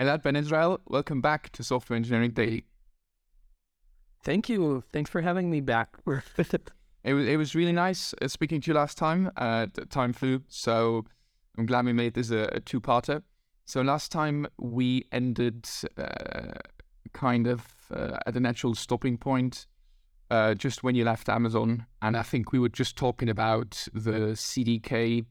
Elad Ben Israel, welcome back to Software Engineering Daily. Thank you. Thanks for having me back. it was it was really nice uh, speaking to you last time. Uh, time flew, so I'm glad we made this a, a two-parter. So last time we ended uh, kind of uh, at a natural stopping point, uh, just when you left Amazon, and I think we were just talking about the CDK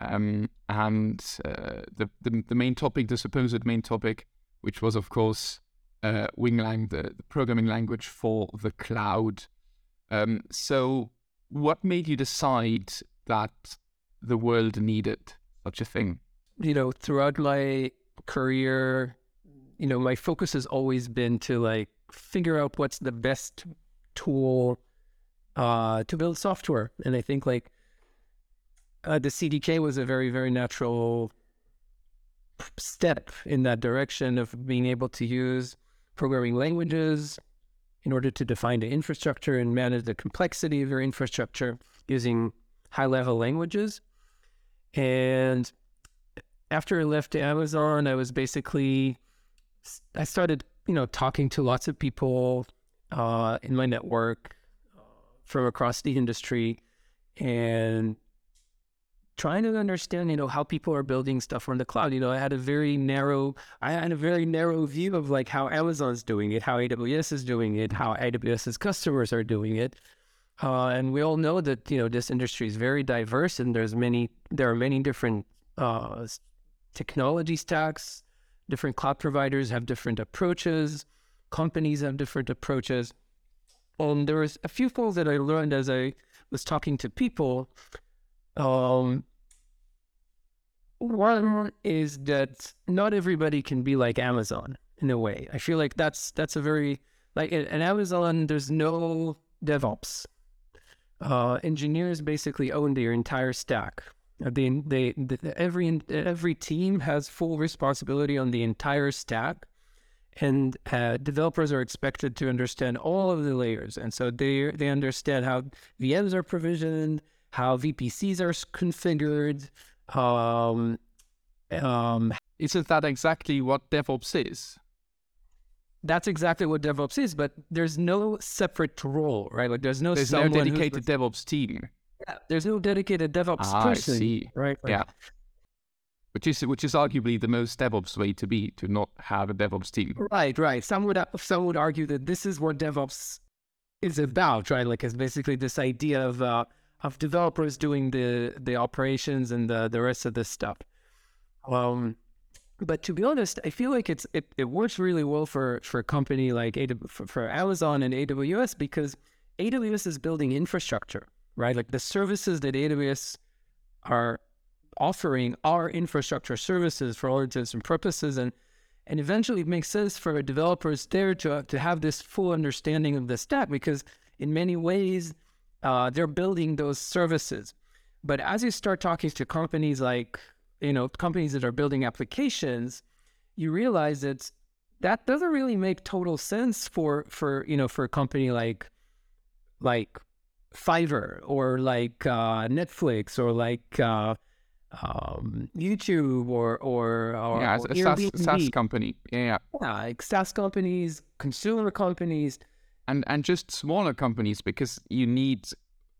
um, and uh, the, the, the main topic, the supposed main topic, which was of course uh, Winglang, the, the, programming language for the cloud. Um, so, what made you decide that the world needed such a thing? You know, throughout my career, you know, my focus has always been to like figure out what's the best tool uh, to build software, and I think like uh, the CDK was a very, very natural step in that direction of being able to use programming languages in order to define the infrastructure and manage the complexity of your infrastructure using high level languages. And after I left Amazon, I was basically, I started, you know, talking to lots of people uh, in my network uh, from across the industry and trying to understand, you know, how people are building stuff on the cloud. You know, I had a very narrow, I had a very narrow view of like how Amazon's doing it, how AWS is doing it, how AWS's customers are doing it. Uh, and we all know that you know this industry is very diverse, and there's many there are many different uh, technology stacks. Different cloud providers have different approaches. Companies have different approaches. And there was a few things that I learned as I was talking to people. Um, one is that not everybody can be like Amazon in a way. I feel like that's that's a very like at Amazon. There's no DevOps. Uh, engineers basically own their entire stack. Uh, they, they, they, every every team has full responsibility on the entire stack, and uh, developers are expected to understand all of the layers. And so they they understand how VMs are provisioned, how VPCs are configured, um, um, Isn't that exactly what DevOps is? That's exactly what DevOps is, but there's no separate role, right? Like there's no there's no dedicated DevOps team. Yeah, there's no dedicated DevOps ah, person. I see. Right. Yeah. Which is which is arguably the most DevOps way to be to not have a DevOps team. Right. Right. Some would some would argue that this is what DevOps is about, right? Like it's basically this idea of uh, of developers doing the the operations and the the rest of this stuff. Um, but to be honest, I feel like it's it, it works really well for for a company like AW, for, for Amazon and AWS because AWS is building infrastructure, right? Like the services that AWS are offering are infrastructure services for all intents and purposes, and and eventually it makes sense for developers there to to have this full understanding of the stack because in many ways uh, they're building those services. But as you start talking to companies like, you know, companies that are building applications, you realize that that doesn't really make total sense for for you know for a company like like Fiverr or like uh, Netflix or like uh, um, YouTube or or, or yeah, or a SaaS, SaaS company. Yeah, yeah, like SaaS companies, consumer companies and and just smaller companies because you need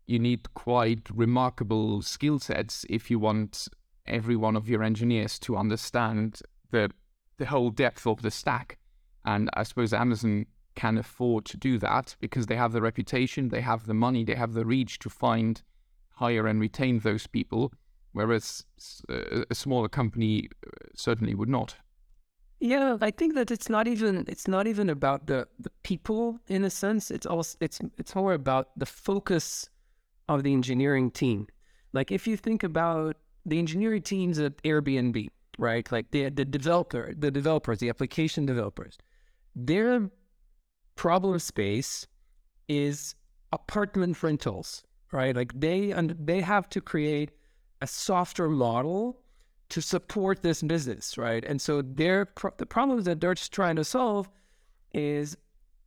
you need quite remarkable skill sets if you want every one of your engineers to understand the the whole depth of the stack. And I suppose Amazon can afford to do that because they have the reputation, they have the money, they have the reach to find, hire, and retain those people, whereas a smaller company uh, certainly would not. Yeah, I think that it's not even it's not even about the the people in a sense. It's also it's it's more about the focus of the engineering team. Like if you think about the engineering teams at Airbnb, right? Like the the developer, the developers, the application developers, their problem space is apartment rentals, right? Like they and they have to create a software model to support this business, right? And so their the problems that they're trying to solve is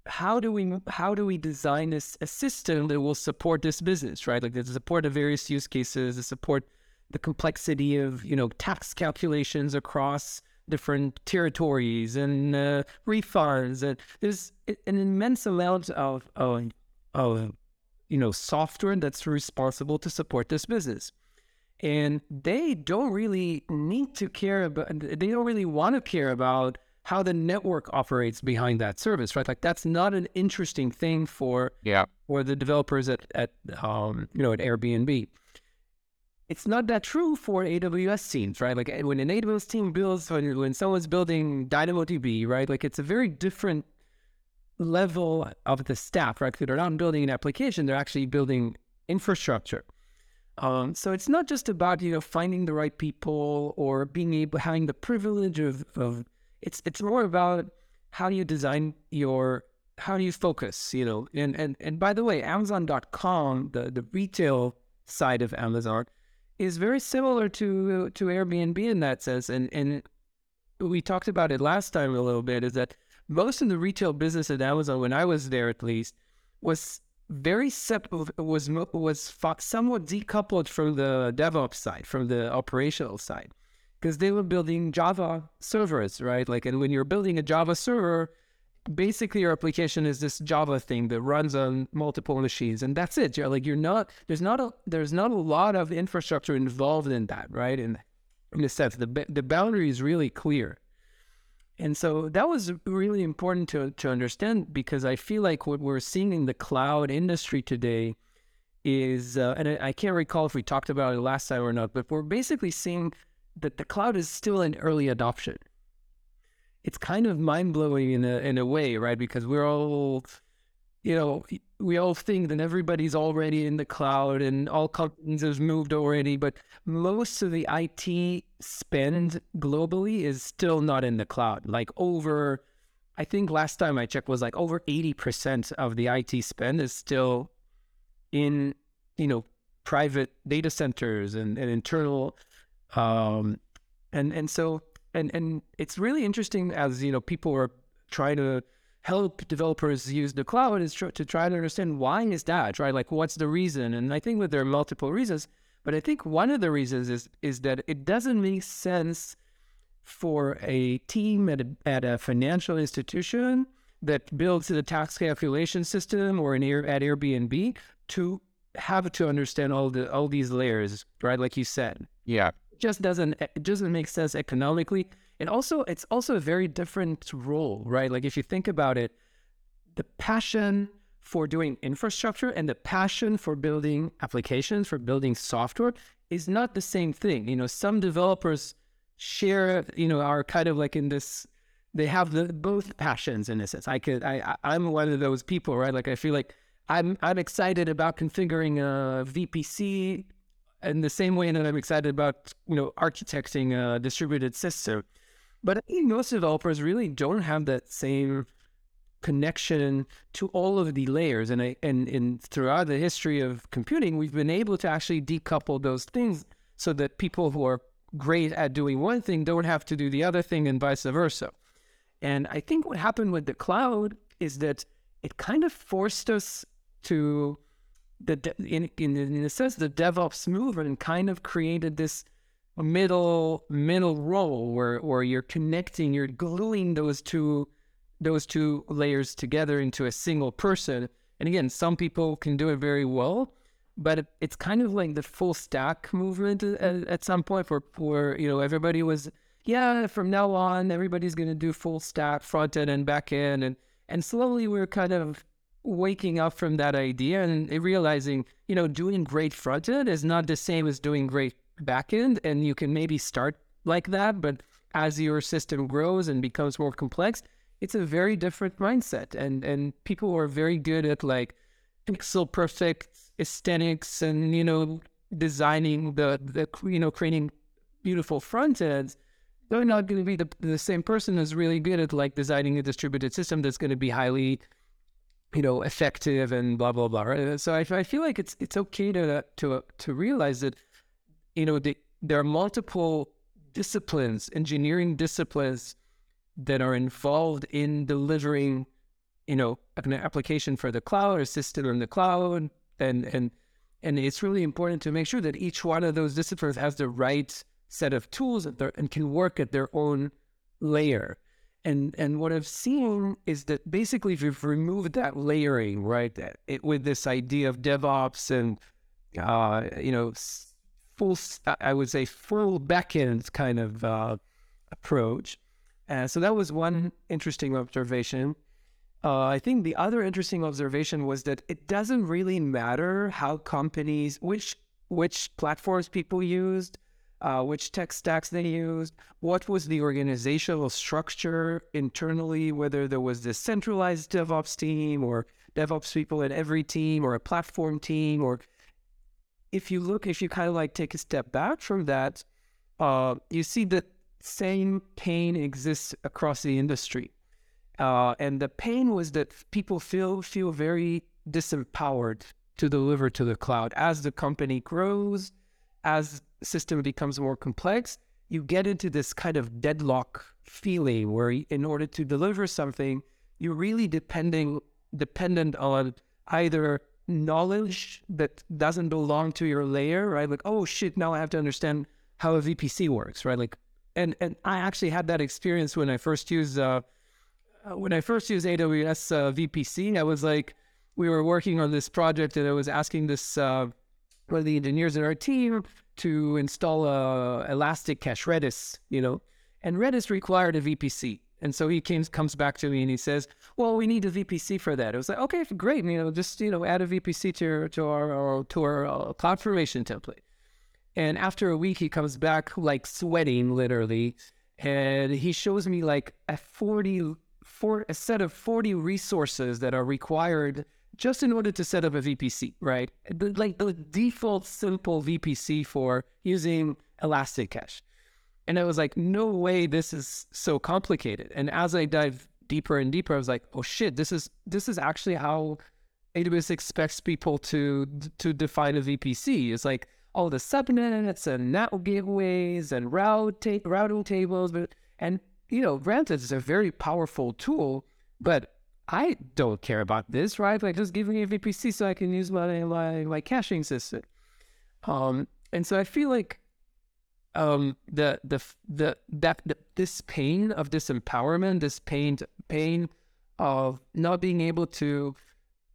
how do we how do we design this a system that will support this business, right? Like to support the various use cases, to support the complexity of you know tax calculations across different territories and uh, refunds, and there's an immense amount of, of of you know software that's responsible to support this business and they don't really need to care about they don't really want to care about how the network operates behind that service right? Like that's not an interesting thing for yeah. for the developers at at um you know at airbnb. It's not that true for aws teams right? Like when an aws team builds when, when someone's building dynamodb right? Like it's a very different level of the staff right? They're not building an application they're actually building infrastructure um, so it's not just about you know finding the right people or being able having the privilege of, of it's it's more about how you design your how do you focus you know. And and and by the way amazon.com the the retail side of amazon is very similar to to airbnb in that sense. And and we talked about it last time a little bit is that most of the retail business at amazon when i was there at least was very separate was was somewhat decoupled from the DevOps side, from the operational side, because they were building Java servers, right? Like, and when you're building a Java server, basically your application is this Java thing that runs on multiple machines, and that's it. You're like, you're not there's not a there's not a lot of infrastructure involved in that, right? In in a sense, the the boundary is really clear. And so that was really important to, to understand because I feel like what we're seeing in the cloud industry today is, uh, and I, I, can't recall if we talked about it last time or not, but we're basically seeing that the cloud is still in early adoption. It's kind of mind blowing in a in a way, right? Because we're all you know, we all think that everybody's already in the cloud and all companies have moved already, but most of the IT spend globally is still not in the cloud. Like over, I think last time I checked was like over 80% of the IT spend is still in, you know, private data centers and, and internal. Um, and, and so, and, and it's really interesting as, you know, people are trying to help developers use the cloud is tr- to try to understand why is that, right? Like, what's the reason? And I think that there are multiple reasons, but I think one of the reasons is is that it doesn't make sense for a team at a, at a financial institution that builds the tax calculation system or an Air, at Airbnb to have to understand all the all these layers, right? Like you said, yeah, it just doesn't it doesn't make sense economically and also it's also a very different role, right? Like if you think about it, the passion for doing infrastructure and the passion for building applications, for building software is not the same thing. You know, some developers share, you know, are kind of like in this they have the both passions in a sense. I could I I'm one of those people, right? Like I feel like I'm I'm excited about configuring a VPC in the same way that I'm excited about, you know, architecting a distributed system. But I think most developers really don't have that same connection to all of the layers. And I, and, and throughout the history of computing, we've been able to actually decouple those things so that people who are great at doing one thing don't have to do the other thing and vice versa. And I think what happened with the cloud is that it kind of forced us to the in, in in a sense the DevOps movement kind of created this middle middle role where where you're connecting, you're gluing those two those two layers together into a single person. And again, some people can do it very well, but it's kind of like the full stack movement at, mm-hmm. at some point where where you know everybody was yeah from now on everybody's going to do full stack front end and back end and and slowly we're kind of waking up from that idea and realizing you know doing great front end is not the same as doing great backend and you can maybe start like that but as your system grows and becomes more complex it's a very different mindset. And and people are very good at like pixel perfect aesthetics and you know designing the the you know creating beautiful front ends. They're not going to be the, the same person who's really good at like designing a distributed system that's going to be highly you know effective and blah blah blah right? So I, I feel like it's it's okay to to to realize that you know, the, there are multiple disciplines, engineering disciplines that are involved in delivering, you know, an application for the cloud or system in the cloud. And, and, and it's really important to make sure that each one of those disciplines has the right set of tools and, can work at their own layer. And and what I've seen is that basically we've removed that layering, right? It, with this idea of DevOps and uh, you know full, I would say full backend kind of uh, approach. Uh, so that was one interesting observation. Uh, I think the other interesting observation was that it doesn't really matter how companies, which which platforms people used, uh, which tech stacks they used, what was the organizational structure internally, whether there was this centralized DevOps team or DevOps people in every team or a platform team, or if you look, if you kind of like take a step back from that, uh, you see that same pain exists across the industry. Uh, and the pain was that people feel feel very disempowered to deliver to the cloud as the company grows, as system becomes more complex, you get into this kind of deadlock feeling where in order to deliver something, you're really depending dependent on either knowledge that doesn't belong to your layer, right? Like, oh shit, now I have to understand how a VPC works, right? Like, and and I actually had that experience when I first used uh, uh when I first used AWS uh, VPC. I was like, we were working on this project, and I was asking this uh, one of the engineers in our team to install a ElastiCache Redis, you know, and Redis required a VPC. And so he came, comes back to me and he says, "Well, we need a VPC for that." It was like, "Okay, great. You know, just you know, add a VPC to to our to our uh, CloudFormation template." And after a week, he comes back like sweating, literally, and he shows me like a forty for a set of forty resources that are required just in order to set up a VPC, right? Like the default simple VPC for using ElastiCache. And I was like, no way this is so complicated. And as I dive deeper and deeper, I was like, oh shit, this is this is actually how AWS expects people to to define a VPC. It's like all the subnets and network gateways and route ta- routing tables, but and you know, granted, it's a very powerful tool, but I don't care about this, right? Like just give me a VPC so I can use my my, my caching system. Um, and so I feel like um the the the that the, this pain of disempowerment, this pain pain of not being able to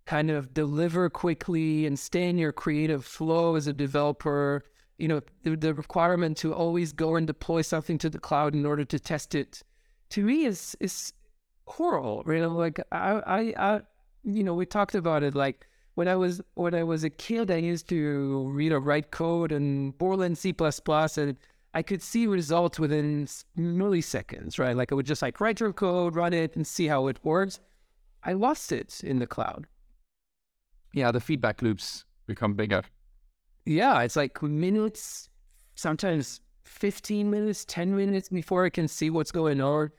kind of deliver quickly and stay in your creative flow as a developer, you know, the, the requirement to always go and deploy something to the cloud in order to test it, to me is is horrible. You know, like I, I, I, you know, we talked about it. Like when I was when I was a kid, I used to read or write code in Borland C++, and I could see results within milliseconds. Right, like I would just like write your code, run it, and see how it works. I lost it in the cloud. Yeah, the feedback loops become bigger. Yeah, it's like minutes, sometimes 15 minutes, 10 minutes before I can see what's going on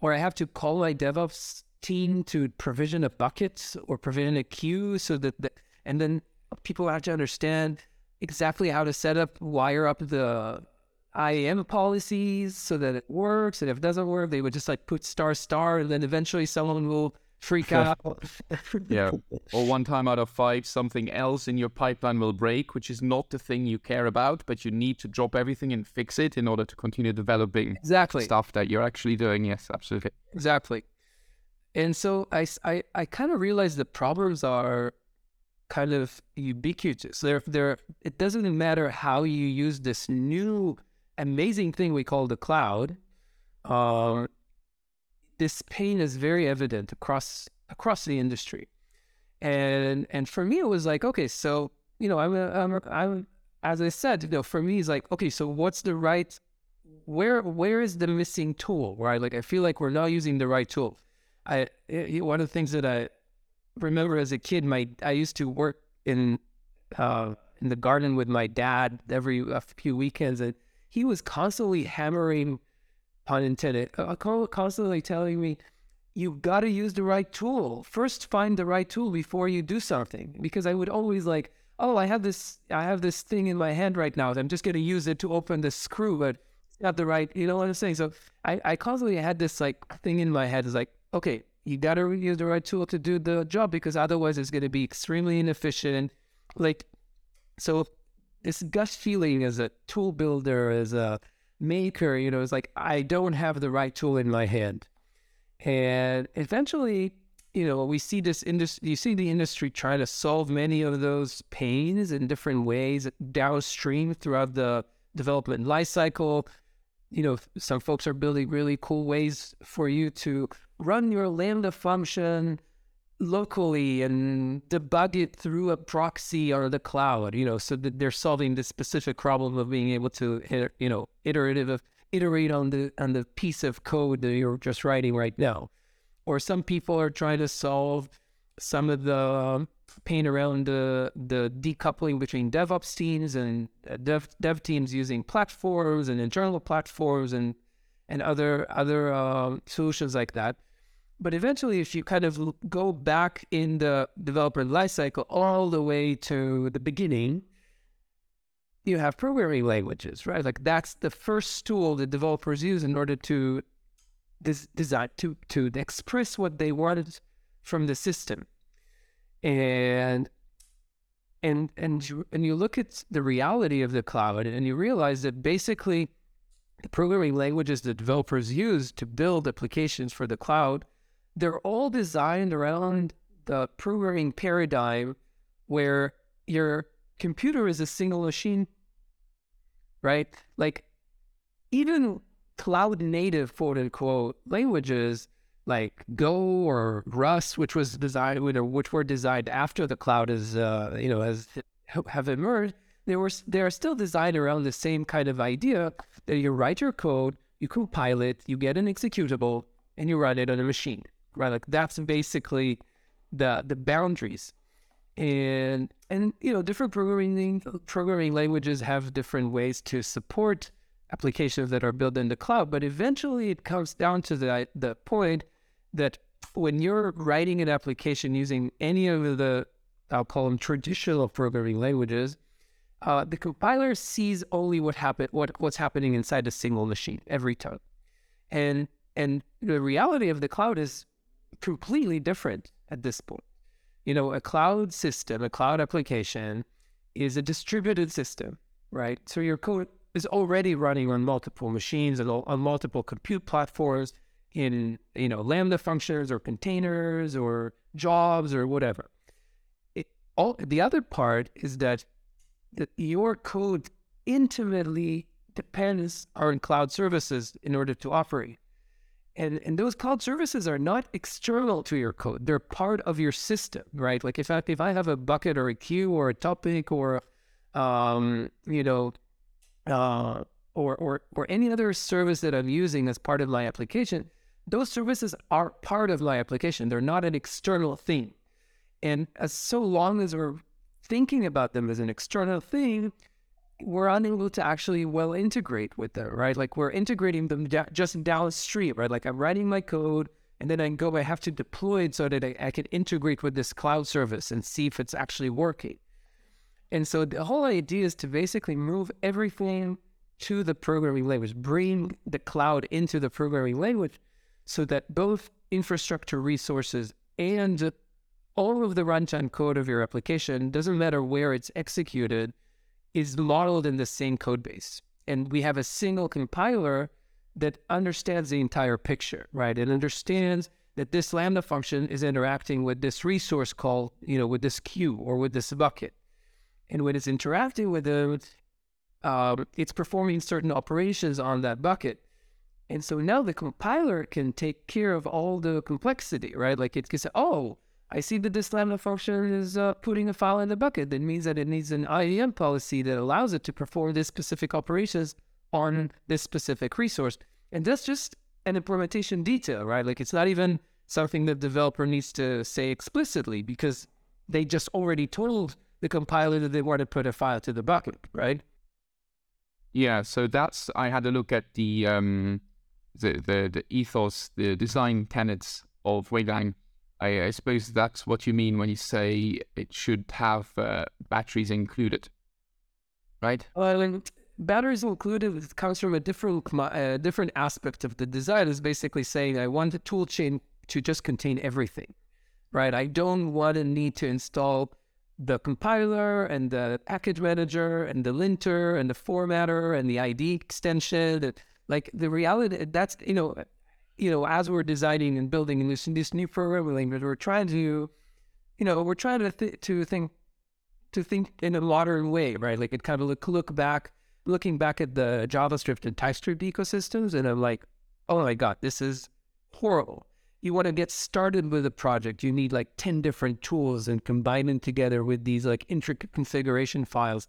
or I have to call my DevOps team to provision a bucket or provision a queue so that, the, and then people have to understand exactly how to set up, wire up the IAM policies so that it works. And if it doesn't work, they would just like put star star, and then eventually someone will freak out. yeah. Or one time out of five, something else in your pipeline will break, which is not the thing you care about, but you need to drop everything and fix it in order to continue developing exactly stuff that you're actually doing. Yes, absolutely. Exactly. And so I, I, I kind of realized the problems are kind of ubiquitous. They're, they're, it doesn't matter how you use this new amazing thing we call the cloud. Uh, this pain is very evident across across the industry, and and for me it was like okay, so you know I'm I'm, I'm as I said, you know, for me it's like okay, so what's the right where where is the missing tool? Right, like I feel like we're not using the right tool. I one of the things that I remember as a kid, my I used to work in uh, in the garden with my dad every a few weekends, and he was constantly hammering pun intended, uh, constantly telling me, you've got to use the right tool. First, find the right tool before you do something. Because I would always like, oh, I have this, I have this thing in my hand right now. I'm just going to use it to open the screw, but it's not the right. You know what I'm saying? So I, I constantly had this like thing in my head. Is like, okay, you got to use the right tool to do the job because otherwise it's going to be extremely inefficient. Like, so this gut feeling as a tool builder, as a maker, you know, it's like I don't have the right tool in my hand. And eventually, you know, we see this industry, you see the industry try to solve many of those pains in different ways downstream throughout the development life cycle. You know, some folks are building really cool ways for you to run your Lambda function locally and debug it through a proxy or the cloud, you know, so that they're solving this specific problem of being able to, you know, iterative of, iterate on the on the piece of code that you're just writing right now. Or some people are trying to solve some of the um, pain around the the decoupling between DevOps teams and uh, dev dev teams using platforms and internal platforms and and other other uh, solutions like that. But eventually, if you kind of go back in the developer lifecycle all the way to the beginning, you have programming languages, right? Like that's the first tool that developers use in order to des- design to to express what they wanted from the system, and and and you, and you look at the reality of the cloud, and you realize that basically the programming languages that developers use to build applications for the cloud they're all designed around the programming paradigm where your computer is a single machine, right? Like even cloud native quote unquote languages like Go or Rust, which was designed, which were designed after the cloud is, uh, you know, has have emerged. They were they are still designed around the same kind of idea that you write your code, you compile it, you get an executable, and you run it on a machine right? Like that's basically the the boundaries. And and you know, different programming programming languages have different ways to support applications that are built in the cloud, but eventually it comes down to the the point that when you're writing an application using any of the I'll call them traditional programming languages, uh, the compiler sees only what happen what what's happening inside a single machine every time, and and the reality of the cloud is completely different at this point. You know, a cloud system, a cloud application is a distributed system, right? So your code is already running on multiple machines and on multiple compute platforms in, you know, Lambda functions or containers or jobs or whatever. It, all, the other part is that, that your code intimately depends on cloud services in order to operate. And, and those cloud services are not external to your code. They're part of your system, right? Like if I, if I have a bucket or a queue or a topic or, um, you know, uh, or, or, or any other service that I'm using as part of my application, those services are part of my application. They're not an external thing. And as so long as we're thinking about them as an external thing, we're unable to actually well integrate with them, right? Like we're integrating them da- just downstream, right? Like I'm writing my code and then I go, I have to deploy it so that I, I can integrate with this cloud service and see if it's actually working. And so the whole idea is to basically move everything to the programming language, bring the cloud into the programming language so that both infrastructure resources and all of the runtime code of your application, doesn't matter where it's executed, is modeled in the same code base. And we have a single compiler that understands the entire picture, right? It understands that this Lambda function is interacting with this resource call, you know, with this queue or with this bucket. And when it's interacting with it, um, it's performing certain operations on that bucket. And so now the compiler can take care of all the complexity, right? Like it can say, oh, I see that this Lambda function is uh, putting a file in the bucket. That means that it needs an IAM policy that allows it to perform this specific operations on this specific resource. And that's just an implementation detail, right? Like it's not even something the developer needs to say explicitly because they just already told the compiler that they want to put a file to the bucket, right? Yeah, so that's I had a look at the um the the, the ethos, the design tenets of Winglang I, I, suppose that's what you mean when you say it should have uh, batteries included, right? Well, batteries included comes from a different uh, different aspect of the design. Is basically saying I want the tool chain to just contain everything, right? I don't want to need to install the compiler and the package manager and the linter and the formatter and the ID extension. Like the reality, that's you know, you know, as we're designing and building this this new programming language, we're trying to, you know, we're trying to th- to think to think in a modern way, right? Like it kind of look look back, looking back at the JavaScript and TypeScript ecosystems, and I'm like, oh my god, this is horrible you want to get started with a project, you need like 10 different tools and combine them together with these like intricate configuration files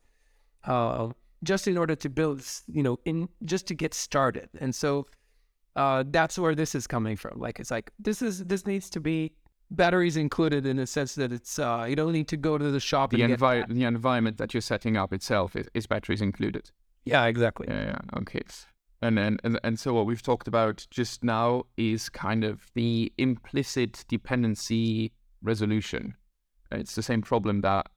uh, just in order to build, you know, in just to get started. And so uh, that's where this is coming from. Like, it's like, this is, this needs to be batteries included in the sense that it's, uh, you don't need to go to the shop. The, envi- the environment that you're setting up itself is, is batteries included. Yeah, exactly. Yeah, yeah. Okay. And, and and and so what we've talked about just now is kind of the implicit dependency resolution. It's the same problem that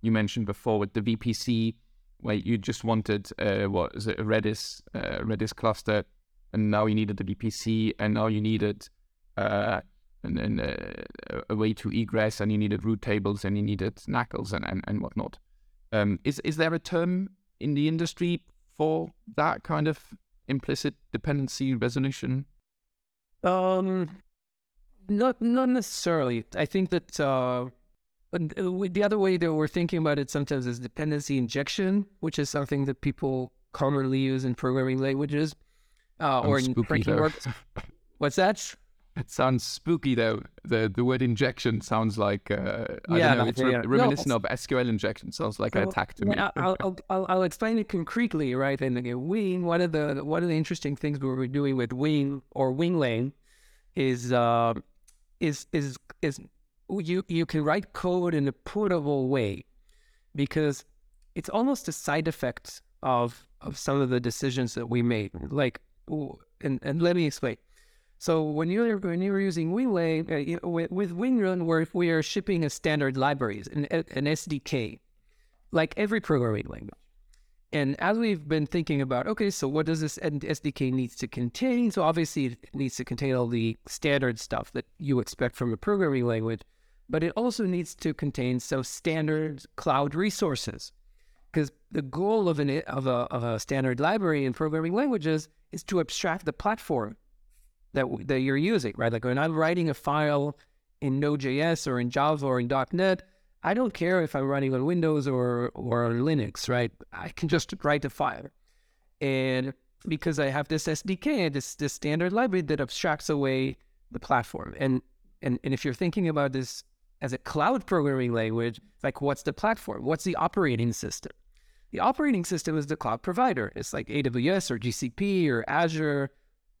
you mentioned before with the VPC, where you just wanted uh, what is it a Redis uh, Redis cluster, and now you needed the VPC, and now you needed uh, and, and uh, a way to egress, and you needed route tables, and you needed NACLs, and and, and whatnot. Um, is is there a term in the industry for that kind of implicit dependency resolution? Um, not not necessarily. I think that uh, uh the other way that we're thinking about it sometimes is dependency injection, which is something that people commonly use in programming languages uh, or in framework. What's that? It sounds spooky though. The the word injection sounds like uh, I yeah, don't know. It's yeah. reminiscent no, of SQL injection. Sounds like so, an attack to me. I'll, I'll, I'll, I'll, explain it concretely, right? And again, Wing. One of the one of the interesting things we were doing with Wing or Winglang is uh, is is is you you can write code in a portable way because it's almost a side effect of of some of the decisions that we made. Like, and and let me explain so when you're when you're using Winglang uh, with, with WingRun, where we are shipping a standard libraries, an, an SDK, like every programming language. And as we've been thinking about, okay, so what does this SDK needs to contain? So obviously it needs to contain all the standard stuff that you expect from a programming language, but it also needs to contain some standard cloud resources. The goal of, an, of, a, of a standard library in programming languages is to abstract the platform that that you're using, right? Like when I'm writing a file in Node.js or in Java or in .NET, I don't care if I'm running on Windows or or Linux, right? I can just write a file, and because I have this SDK, this this standard library that abstracts away the platform, and and and if you're thinking about this as a cloud programming language, like what's the platform? What's the operating system? The operating system is the cloud provider. It's like AWS or GCP or Azure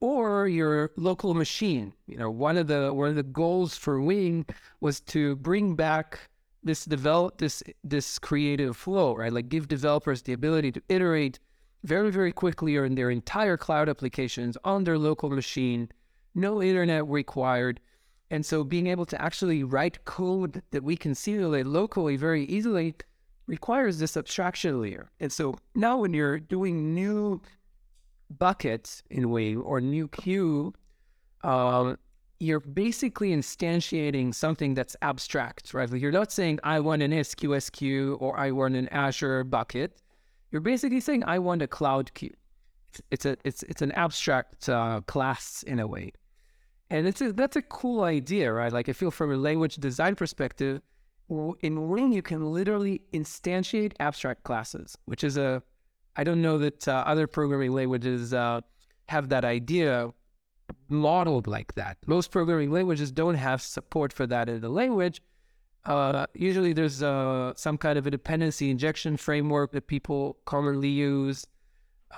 or your local machine. You know, one of the one of the goals for Wing was to bring back this develop this this creative flow, right? Like give developers the ability to iterate very very quickly on their entire cloud applications on their local machine, no internet required. And so being able to actually write code that we can simulate locally very easily requires this abstraction layer. And so now when you're doing new bucket in Wing or new queue, um, you're basically instantiating something that's abstract, right? Like you're not saying I want an SQS queue or I want an Azure bucket. You're basically saying I want a cloud queue. It's, it's a it's it's an abstract uh, class in a way, and it's a, that's a cool idea, right? Like I feel from a language design perspective, in Wing you can literally instantiate abstract classes, which is a I don't know that uh, other programming languages uh, have that idea modeled like that. Most programming languages don't have support for that in the language. Uh, usually, there's uh, some kind of a dependency injection framework that people commonly use,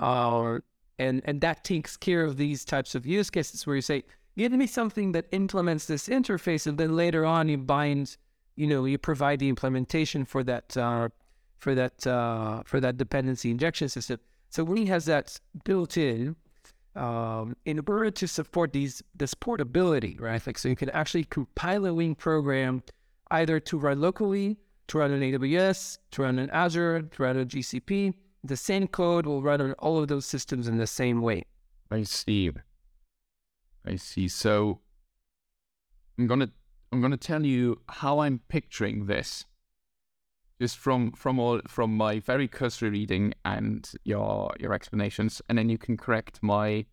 uh, and and that takes care of these types of use cases where you say, "Give me something that implements this interface," and then later on you bind, you know, you provide the implementation for that uh, for that uh, for that dependency injection system. So Wing has that built in um, in order to support these this portability, right? Like so you can actually compile a Wing program either to run locally, to run on AWS, to run on Azure, to run on GCP. The same code will run on all of those systems in the same way. I see. I see. So I'm gonna I'm gonna tell you how I'm picturing this just from from all from my very cursory reading and your your explanations, and then you can correct my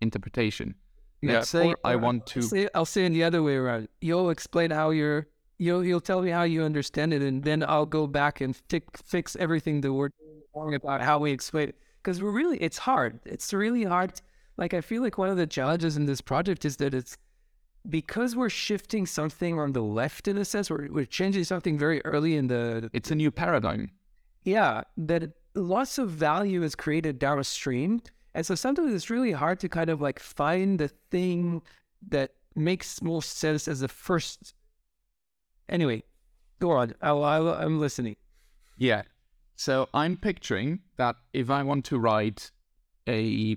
interpretation. Let's say or- I or want I'll to. say, I'll say it the other way around. You'll explain how you're. You'll you'll tell me how you understand it, and then I'll go back and fi- fix everything that we're wrong about how we explain it. Because we're really, it's hard. It's really hard. Like I feel like one of the challenges in this project is that it's because we're shifting something on the left in a sense. We're we're changing something very early in the It's a new paradigm. yeah, that lots of value is created downstream. And so sometimes it's really hard to kind of like find the thing that makes most sense as a first. Anyway, go on. I'll, I'll, I'm listening. Yeah. So I'm picturing that if I want to write a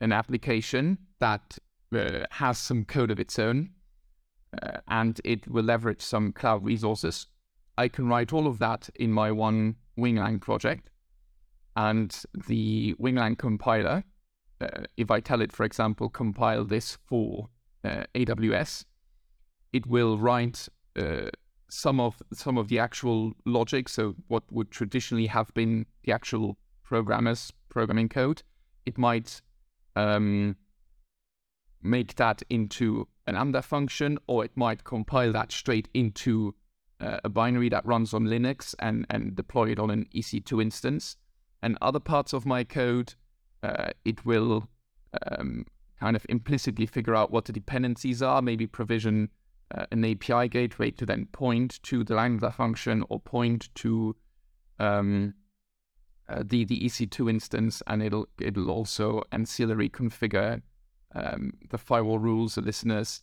an application that uh, has some code of its own uh, and it will leverage some cloud resources, I can write all of that in my one Winglang project. And the Winglang compiler, uh, if I tell it, for example, compile this for uh, AWS, it will write uh, some of some of the actual logic. So what would traditionally have been the actual programmers programming code, it might um, make that into an Lambda function, or it might compile that straight into uh, a binary that runs on Linux and and deploy it on an EC2 instance. And other parts of my code, uh, it will um, kind of implicitly figure out what the dependencies are, maybe provision uh, an API gateway to then point to the Lambda function or point to um, uh, the the EC2 instance, and it'll it'll also ancillary configure um, the firewall rules, the listeners,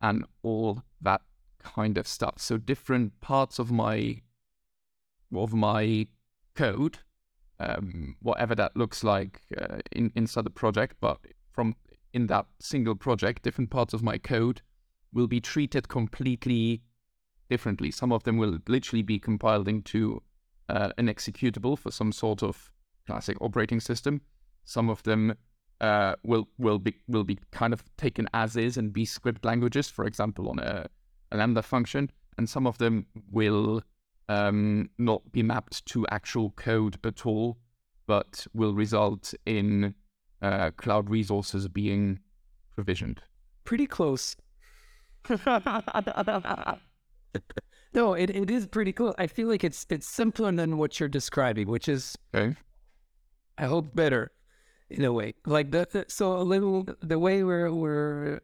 and all that kind of stuff. So different parts of my of my code, um, whatever that looks like uh, in inside the project, but from in that single project, different parts of my code will be treated completely differently. Some of them will literally be compiled into uh, an executable for some sort of classic operating system. Some of them uh, will will be will be kind of taken as is and be script languages, for example, on a, a lambda function, and some of them will um, not be mapped to actual code at all, but will result in uh, cloud resources being provisioned. Pretty close. no, it, it is pretty cool. I feel like it's it's simpler than what you're describing, which is Okay. I hope better in a way. Like the, so a little the way we're we're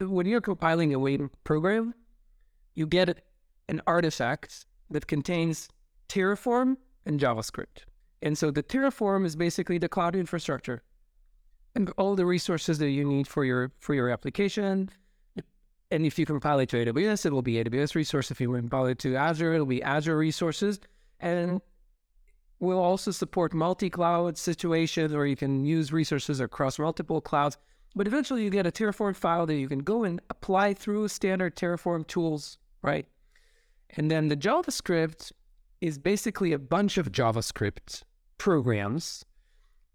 when you're compiling a Wing program, you get an artifact that contains Terraform and JavaScript. And so the Terraform is basically the cloud infrastructure and all the resources that you need for your for your application. And if you compile it to AWS, it will be AWS resource. If you compile it to Azure, it'll be Azure resources. And we'll also support multi-cloud situations where you can use resources across multiple clouds. But eventually you get a Terraform file that you can go and apply through standard Terraform tools, right? And then the JavaScript is basically a bunch of JavaScript programs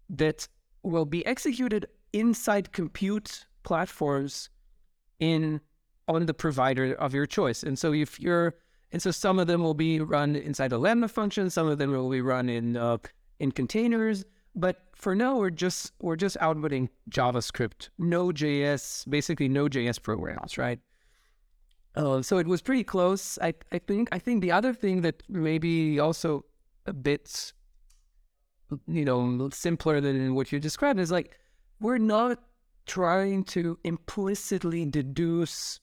that will be executed inside compute platforms in on the provider of your choice. And so if you're and so some of them will be run inside a Lambda function, some of them will be run in uh, in containers. But for now, we're just we're just outputting JavaScript, Node.js, basically Node.js programs, right? Uh, so it was pretty close. I, I think I think the other thing that maybe also a bit, you know, simpler than what you described is like we're not trying to implicitly deduce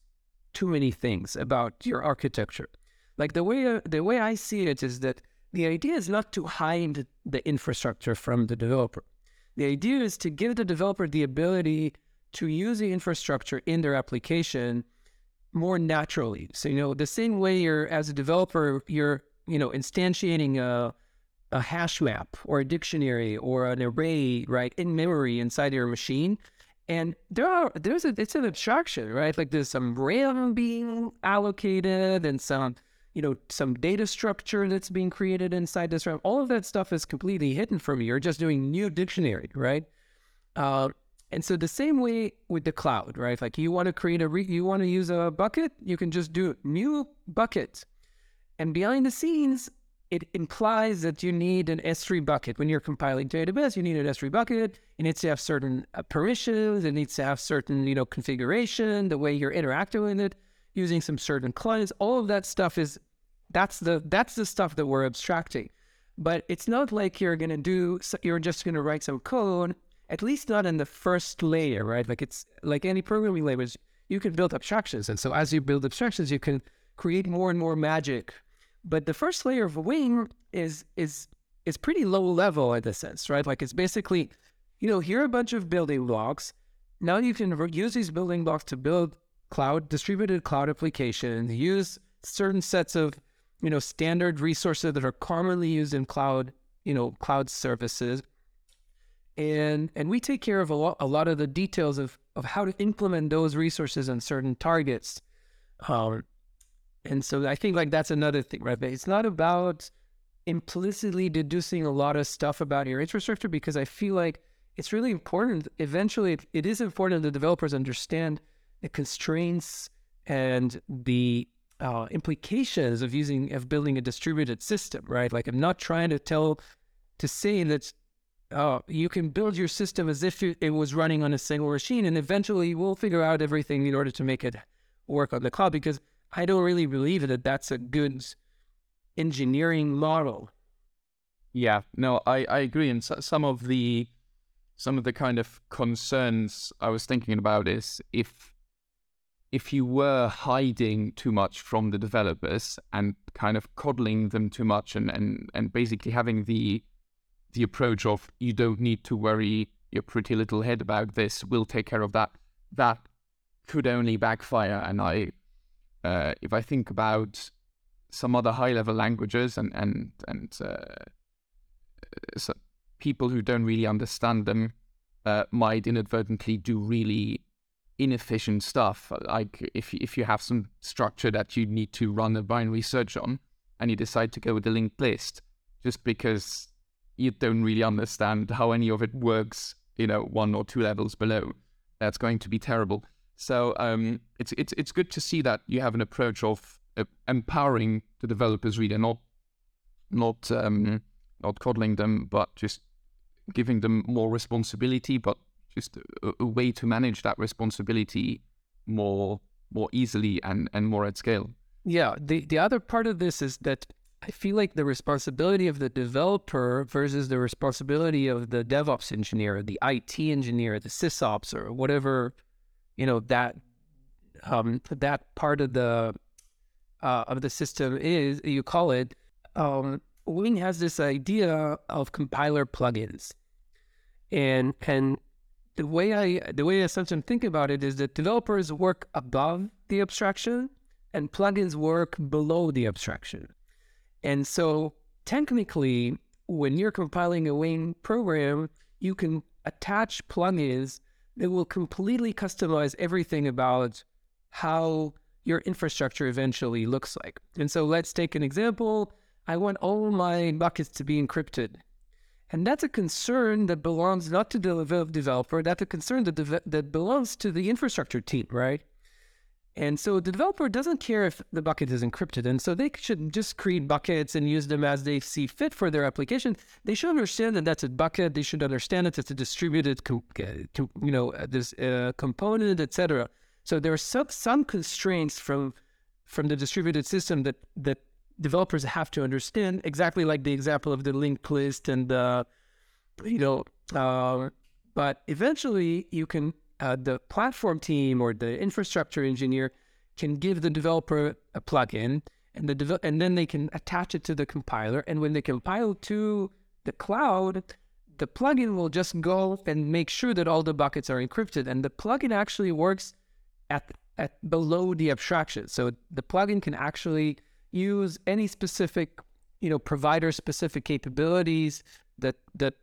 too many things about your architecture. Like the way uh, the way I see it is that the idea is not to hide the infrastructure from the developer. The idea is to give the developer the ability to use the infrastructure in their application more naturally. So you know, the same way you're as a developer, you're you know instantiating a a hash map or a dictionary or an array right in memory inside your machine. And there are there's a it's an abstraction, right? Like there's some RAM being allocated and some you know some data structure that's being created inside this RAM. All of that stuff is completely hidden from you. You're just doing new dictionary, right? Uh, and so the same way with the cloud, right? Like you want to create a re- you want to use a bucket, you can just do new bucket. And behind the scenes, it implies that you need an S3 bucket. When you're compiling AWS, you need an S3 bucket. It needs to have certain uh, permissions. It needs to have certain, you know, configuration, the way you're interacting with it, using some certain clients. All of that stuff is that's the that's the stuff that we're abstracting. But it's not like you're gonna do. You're just gonna write some code. At least not in the first layer, right? Like it's like any programming language. You can build abstractions, and so as you build abstractions, you can create more and more magic but the first layer of a wing is is is pretty low level in a sense, right? Like it's basically, you know, here are a bunch of building blocks. Now you can use these building blocks to build cloud distributed cloud applications, use certain sets of, you know, standard resources that are commonly used in cloud, you know, cloud services. And and we take care of a lot a lot of the details of of how to implement those resources on certain targets. Um, and so I think like that's another thing, right? But it's not about implicitly deducing a lot of stuff about your infrastructure because I feel like it's really important. Eventually, it is important that developers understand the constraints and the uh, implications of using of building a distributed system, right? Like I'm not trying to tell to say that uh, you can build your system as if it was running on a single machine, and eventually we'll figure out everything in order to make it work on the cloud because I don't really believe that that's a good engineering model. Yeah, no, I, I agree. And so, some of the some of the kind of concerns I was thinking about is if if you were hiding too much from the developers and kind of coddling them too much and, and, and basically having the the approach of you don't need to worry your pretty little head about this, we'll take care of that, that could only backfire. And I uh, if I think about some other high level languages and and and uh, so people who don't really understand them uh, might inadvertently do really inefficient stuff. Like if if you have some structure that you need to run a binary search on, and you decide to go with a linked list, just because you don't really understand how any of it works, you know, one or two levels below, that's going to be terrible. So um, it's it's it's good to see that you have an approach of uh, empowering the developers, really, not not um, not coddling them, but just giving them more responsibility, but just a, a, way to manage that responsibility more more easily and and more at scale. Yeah, the the other part of this is that I feel like the responsibility of the developer versus the responsibility of the DevOps engineer, the IT engineer, the SysOps, or whatever you know that um, that part of the uh, of the system is you call it. Um, Wing has this idea of compiler plugins, and and the way I the way I sometimes think about it is that developers work above the abstraction and plugins work below the abstraction, and so technically, when you're compiling a Wing program, you can attach plugins that will completely customize everything about how your infrastructure eventually looks like. And so let's take an example. I want all my buckets to be encrypted. And that's a concern that belongs not to the developer, that's a concern that, that belongs to the infrastructure team, right? And so the developer doesn't care if the bucket is encrypted. And so they should just create buckets and use them as they see fit for their application. They should understand that that's a bucket. They should understand that it's a distributed, you know, uh, this uh, component, etc. So there are some, some constraints from from the distributed system that that developers have to understand. Exactly like the example of the linked list and you know, uh, but eventually you can uh, the platform team or the infrastructure engineer can give the developer a plugin and the dev- and then they can attach it to the compiler and when they compile to the cloud the plugin will just go and make sure that all the buckets are encrypted and the plugin actually works at at below the abstraction so the plugin can actually use any specific you know provider specific capabilities that that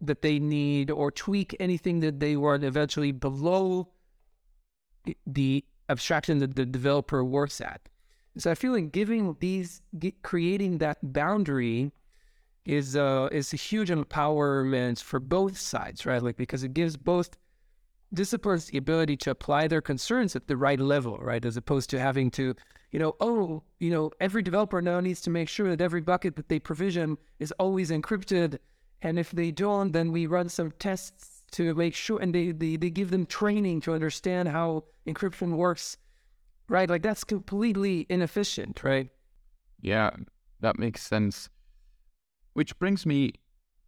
that they need or tweak anything that they want eventually below the abstraction that the developer works at. So I feel like giving these, creating that boundary is uh, is a huge empowerment for both sides, right? Like because it gives both disciplines the ability to apply their concerns at the right level, right? As opposed to having to, you know, oh, you know, every developer now needs to make sure that every bucket that they provision is always encrypted. And if they don't, then we run some tests to make sure, and they, they, they give them training to understand how encryption works, right? Like that's completely inefficient, right? Yeah, that makes sense. Which brings me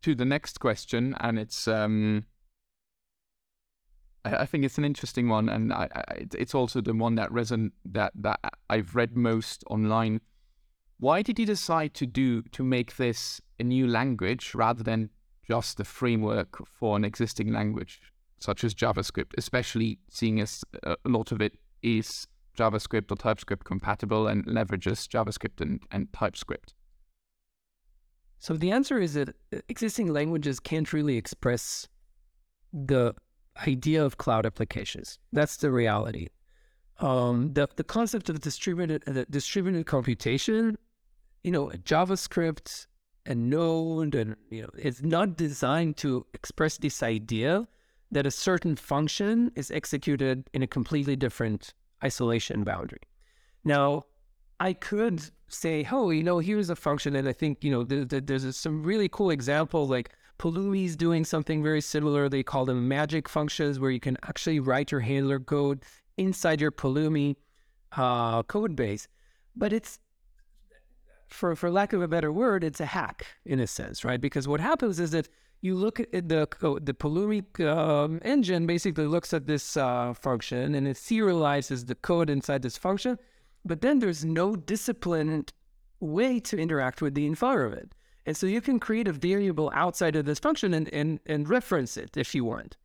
to the next question, and it's um, I, think it's an interesting one, and I, I, it's also the one that reson that that I've read most online. Why did you decide to do to make this a new language rather than just a framework for an existing language such as JavaScript, especially seeing as uh, a lot of it is JavaScript or TypeScript compatible and leverages JavaScript and, and TypeScript? So the answer is that existing languages can't really express the idea of cloud applications. That's the reality. Um, the the concept of distributed uh, distributed computation, you know, JavaScript and Node, and you know, it's not designed to express this idea that a certain function is executed in a completely different isolation boundary. Now, I could say, oh, you know, here's a function, and I think you know, th- th- there's some really cool example like Pulumi is doing something very similar. They call them magic functions, where you can actually write your handler code inside your Pulumi uh, code base. But it's, for, for lack of a better word, it's a hack in a sense, right? Because what happens is that you look at the the Pulumi um, engine basically looks at this uh, function and it serializes the code inside this function, but then there's no disciplined way to interact with the environment. And so you can create a variable outside of this function and, and, and reference it if you want.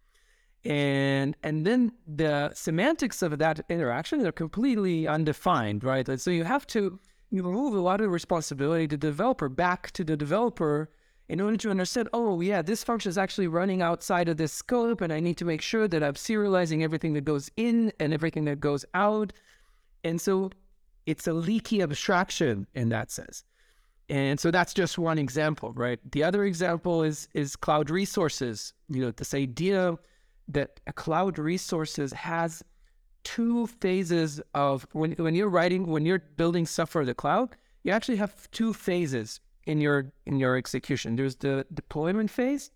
And and then the semantics of that interaction are completely undefined, right? And so you have to you move a lot of responsibility to the developer back to the developer in order to understand, oh yeah, this function is actually running outside of this scope, and I need to make sure that I'm serializing everything that goes in and everything that goes out. And so it's a leaky abstraction in that sense. And so that's just one example, right? The other example is is cloud resources. You know, this idea that a cloud resources has two phases of when when you're writing when you're building stuff for the cloud, you actually have two phases in your in your execution. There's the deployment phase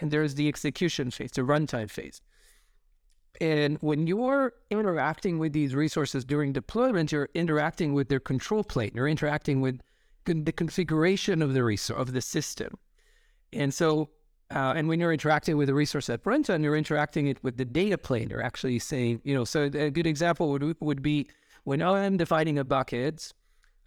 and there's the execution phase, the runtime phase. And when you're interacting with these resources during deployment, you're interacting with their control plane. You're interacting with the configuration of the resource of the system. And so, uh, and when you're interacting with a resource at runtime, you're interacting it with the data plane. You're actually saying, you know, so a good example would would be when I'm defining a bucket,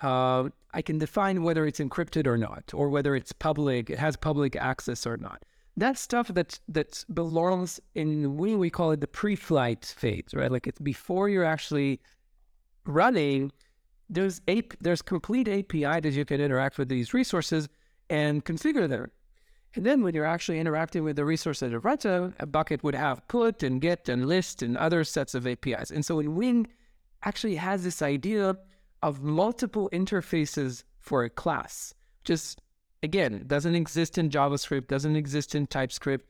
uh, I can define whether it's encrypted or not, or whether it's public, it has public access or not. That stuff that that belongs in we we call it the pre-flight phase, right? Like it's before you're actually running there's a there's complete API that you can interact with these resources and configure them. And then when you're actually interacting with the resource at a runtime, a bucket would have put and get and list and other sets of APIs. And so in Wing actually has this idea of multiple interfaces for a class. Just again, it doesn't exist in JavaScript, doesn't exist in TypeScript.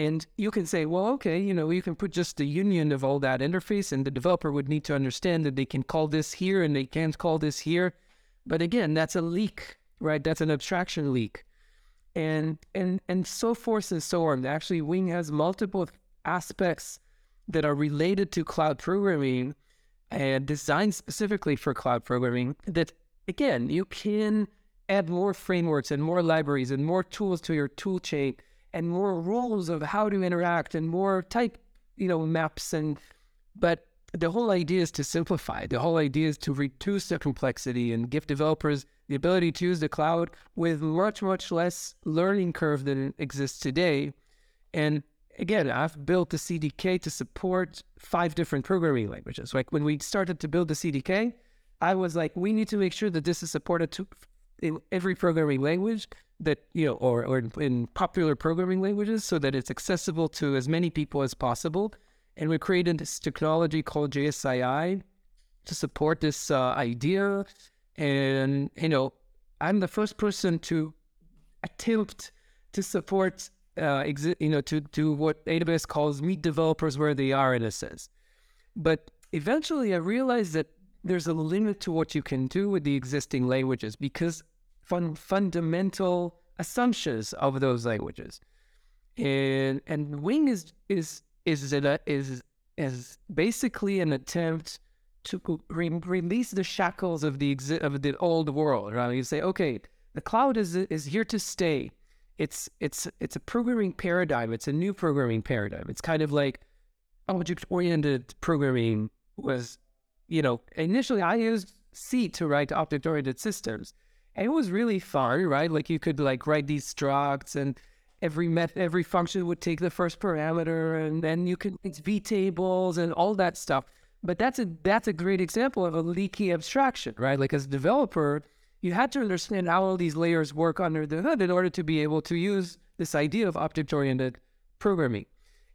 And you can say, well, okay, you know, you can put just the union of all that interface, and the developer would need to understand that they can call this here and they can't call this here. But again, that's a leak, right? That's an abstraction leak. And and and so forth and so on. Actually, Wing has multiple aspects that are related to cloud programming and designed specifically for cloud programming that again you can add more frameworks and more libraries and more tools to your tool chain and more rules of how to interact and more type, you know, maps and but the whole idea is to simplify. The whole idea is to reduce the complexity and give developers the ability to use the cloud with much, much less learning curve than exists today. And again, I've built the CDK to support five different programming languages. Like when we started to build the CDK, I was like, we need to make sure that this is supported to in every programming language that you know or, or in popular programming languages so that it's accessible to as many people as possible and we created this technology called JSII to support this uh, idea and you know i'm the first person to attempt to support uh, exi- you know, to to what AWS calls meet developers where they are in a sense. But eventually, I realized that there's a limit to what you can do with the existing languages because fun, fundamental assumptions of those languages, and and Wing is is is is is, basically an attempt to re- release the shackles of the exi- of the old world. Right? You say, okay, the cloud is is here to stay. It's it's it's a programming paradigm. It's a new programming paradigm. It's kind of like object oriented programming was, you know, initially I used C to write object oriented systems. And it was really fun, right? Like you could like write these structs and every met every function would take the first parameter and then you could it's V tables and all that stuff. But that's a that's a great example of a leaky abstraction, right? Like as a developer, you had to understand how all these layers work under the hood in order to be able to use this idea of object-oriented programming.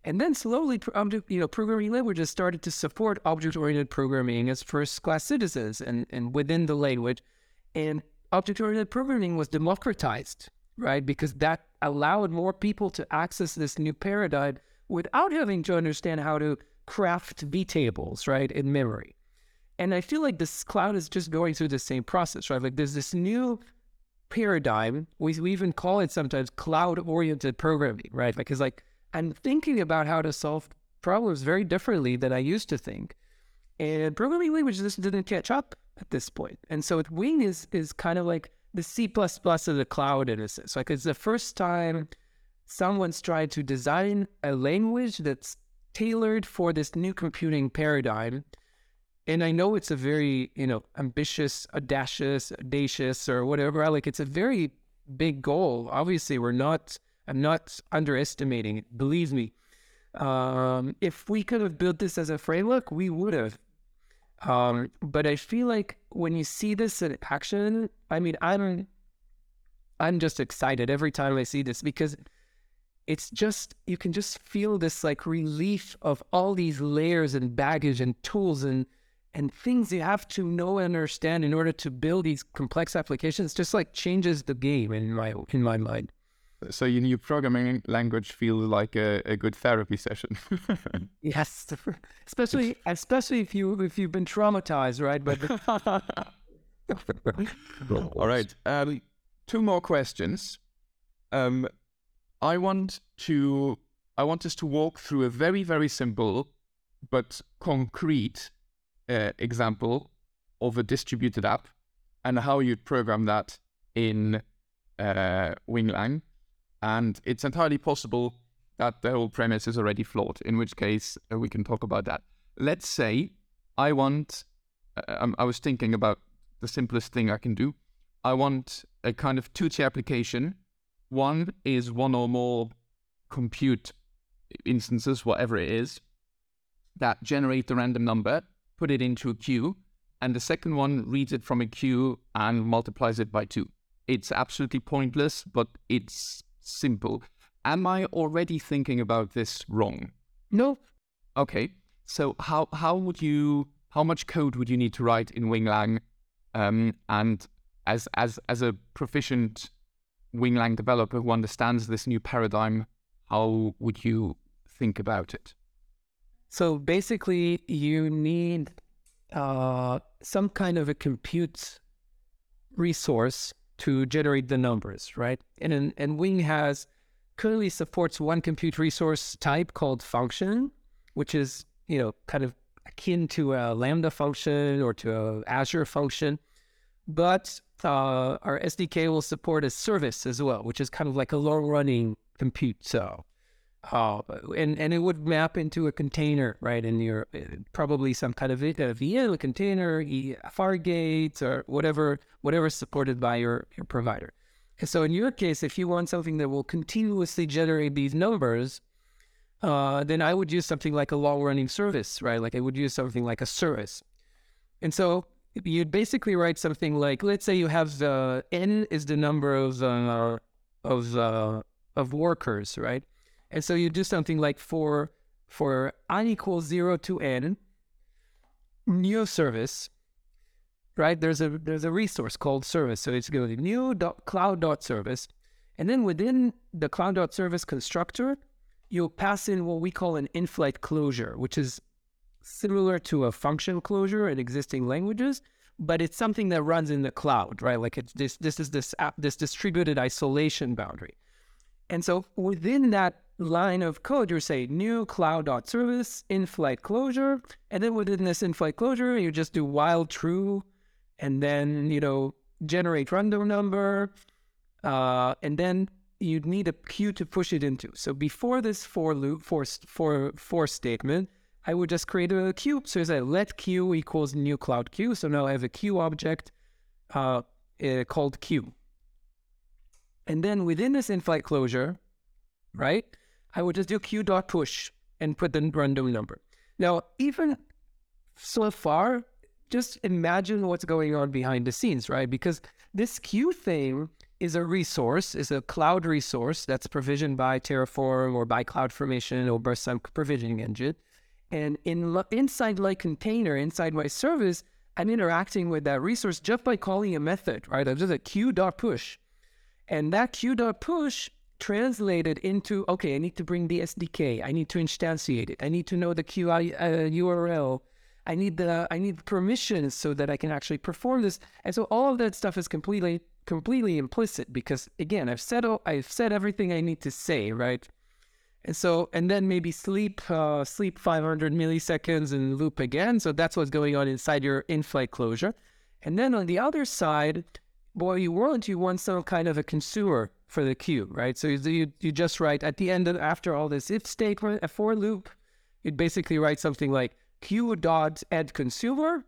And then slowly, you know, programming languages started to support object-oriented programming as first-class citizens and, and within the language. And object-oriented programming was democratized, right? Because that allowed more people to access this new paradigm without having to understand how to craft V tables, right, in memory. And I feel like this cloud is just going through the same process, right? Like there's this new paradigm. We, we even call it sometimes cloud oriented programming, right? Because like I'm thinking about how to solve problems very differently than I used to think. And programming language just didn't catch up at this point. And so with Wing is is kind of like the C of the cloud in a sense. Like it's the first time someone's tried to design a language that's tailored for this new computing paradigm and I know it's a very, you know, ambitious, audacious, audacious, or whatever. Like it's a very big goal. Obviously, we're not. I'm not underestimating it. Believe me. Um, if we could have built this as a framework, we would have. Um, but I feel like when you see this in action, I mean, I'm, I'm just excited every time I see this because it's just you can just feel this like relief of all these layers and baggage and tools and and things you have to know and understand in order to build these complex applications. Just like changes the game in my in my mind so your new programming language feels like a, a good therapy session. Yes. Especially especially if you if you've been traumatized right but all right um, two more questions. Um, i want to i want us to walk through a very very simple but concrete uh, example of a distributed app and how you'd program that in uh, Winglang. And it's entirely possible that the whole premise is already flawed, in which case uh, we can talk about that. Let's say I want, uh, I was thinking about the simplest thing I can do. I want a kind of two tier application. One is one or more compute instances, whatever it is, that generate the random number put it into a queue, and the second one reads it from a queue and multiplies it by two. It's absolutely pointless, but it's simple. Am I already thinking about this wrong? No. Okay. So how how would you how much code would you need to write in Winglang? Um, and as as as a proficient Winglang developer who understands this new paradigm, how would you think about it? So basically, you need uh, some kind of a compute resource to generate the numbers, right? And and Wing has currently supports one compute resource type called function, which is you know kind of akin to a Lambda function or to a Azure function, but uh, our SDK will support a service as well, which is kind of like a long running compute. So uh, and and it would map into a container, right? In your uh, probably some kind of a VM, container, Fargate, or whatever whatever is supported by your your provider. And so in your case, if you want something that will continuously generate these numbers, uh, then I would use something like a long running service, right? Like I would use something like a service. And so you'd basically write something like, let's say you have the n is the number of uh, of uh, of workers, right? And so you do something like for for i equals zero to n, new service, right? There's a there's a resource called service. So it's going to new dot cloud dot service, And then within the cloud.service constructor, you'll pass in what we call an in-flight closure, which is similar to a function closure in existing languages, but it's something that runs in the cloud, right? Like it's this this is this app, this distributed isolation boundary. And so within that line of code, you say new cloud.service in-flight closure, and then within this in-flight closure, you just do while true, and then you know generate random number, uh, and then you'd need a queue to push it into. So before this for loop for for for statement, I would just create a queue. So I say let queue equals new cloud queue. So now I have a queue object uh, uh, called queue. And then within this in-flight closure, right, I would just do q dot push and put the random number. Now, even so far, just imagine what's going on behind the scenes, right? Because this queue thing is a resource, is a cloud resource that's provisioned by Terraform or by CloudFormation or by some provisioning engine. And in inside like container, inside my service, I'm interacting with that resource just by calling a method, right? I'm just a queue.push. And that queue.push translated into, okay, I need to bring the SDK. I need to instantiate it. I need to know the QI uh, URL. I need the I need permissions so that I can actually perform this. And so all of that stuff is completely completely implicit because again, I've said I've said everything I need to say, right? And so, and then maybe sleep, uh, sleep 500 milliseconds and loop again. So that's what's going on inside your in-flight closure. And then on the other side, what you want, you want some kind of a consumer for the queue, right? So you, you just write at the end of, after all this if statement, a for loop, you'd basically write something like queue dot add consumer,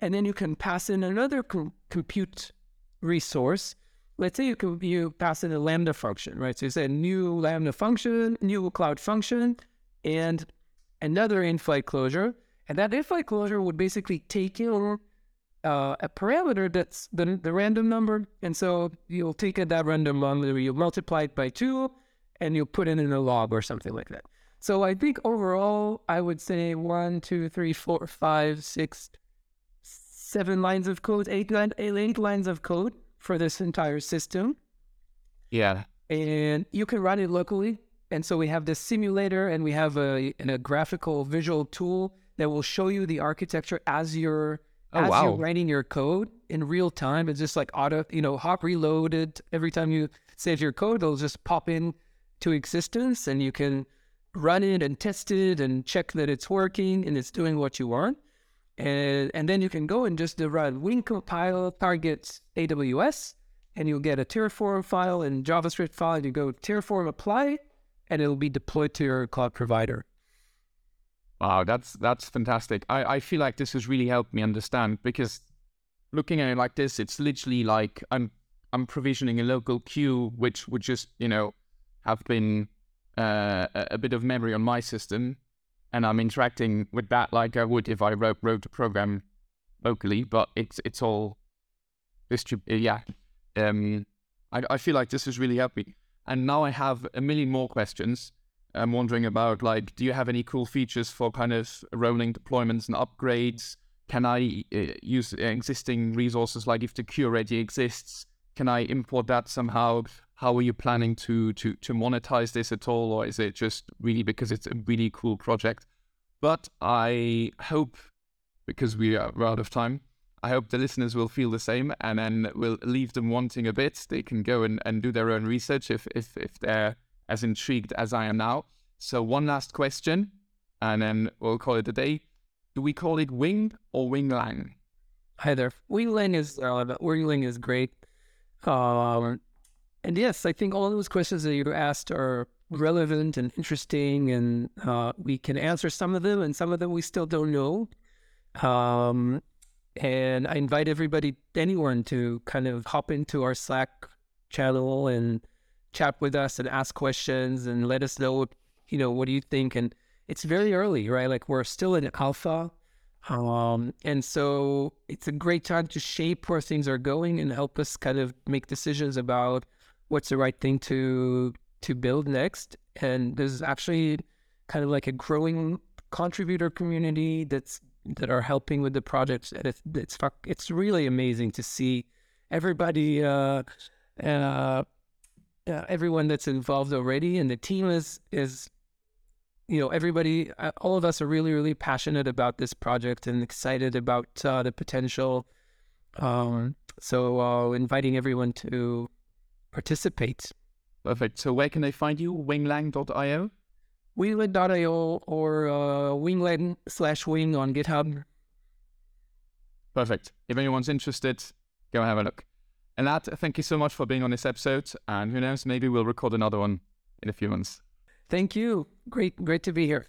and then you can pass in another com- compute resource let's say you can you pass in a lambda function, right? So you say new lambda function, new cloud function, and another in-flight closure. And that in-flight closure would basically take in uh, a parameter that's the, the random number. And so you'll take that random number, you'll multiply it by two, and you'll put it in a log or something like that. So I think overall, I would say one, two, three, four, five, six, seven lines of code, eight, line, eight lines of code for this entire system. Yeah. And you can run it locally. And so we have this simulator and we have a, a graphical visual tool that will show you the architecture as you're oh, as wow. you're writing your code in real time. It's just like auto, you know, hot reloaded. Every time you save your code, it'll just pop in to existence and you can run it and test it and check that it's working and it's doing what you want. And, and then you can go and just run wing compile targets AWS, and you'll get a Terraform file and JavaScript file. You go Terraform apply, and it'll be deployed to your cloud provider. Wow, that's that's fantastic. I, I feel like this has really helped me understand because looking at it like this, it's literally like I'm I'm provisioning a local queue which would just you know have been uh, a bit of memory on my system, and I'm interacting with that like I would if I wrote wrote a program locally. But it's it's all distrib- uh, yeah. Um, I I feel like this has really helped me, and now I have a million more questions. I'm wondering about like, do you have any cool features for kind of rolling deployments and upgrades? Can I uh, use existing resources like if the queue already exists? Can I import that somehow? how are you planning to to to monetize this at all, or is it just really because it's a really cool project? But I hope, because we are out of time, I hope the listeners will feel the same, and then we'll leave them wanting a bit. They can go and, and do their own research if if if they're as intrigued as I am now. So one last question, and then we'll call it a day. Do we call it Wing or Winglang? Hi there. Winglang is uh, Winglang is great. Um, and yes, I think all those questions that you asked are relevant and interesting, and uh, we can answer some of them, and some of them we still don't know. Um, and I invite everybody, anyone, to kind of hop into our Slack channel and chat with us and ask questions and let us know, you know, what do you think? And it's very early, right? Like we're still in alpha. Um, and so it's a great time to shape where things are going and help us kind of make decisions about what's the right thing to to build next. And there's actually kind of like a growing contributor community that's that are helping with the projects. And it's it's it's really amazing to see everybody uh, uh, uh, everyone that's involved already, and the team is is you know everybody uh, all of us are really really passionate about this project and excited about uh, the potential um, so uh, inviting everyone to participate Perfect. So where can they find you? Winglang.io? winglet.io or uh, winglang slash wing on github Perfect. If anyone's interested, go have a look. And that, thank you so much for being on this episode. And who knows, maybe we'll record another one in a few months. thank you great great to be here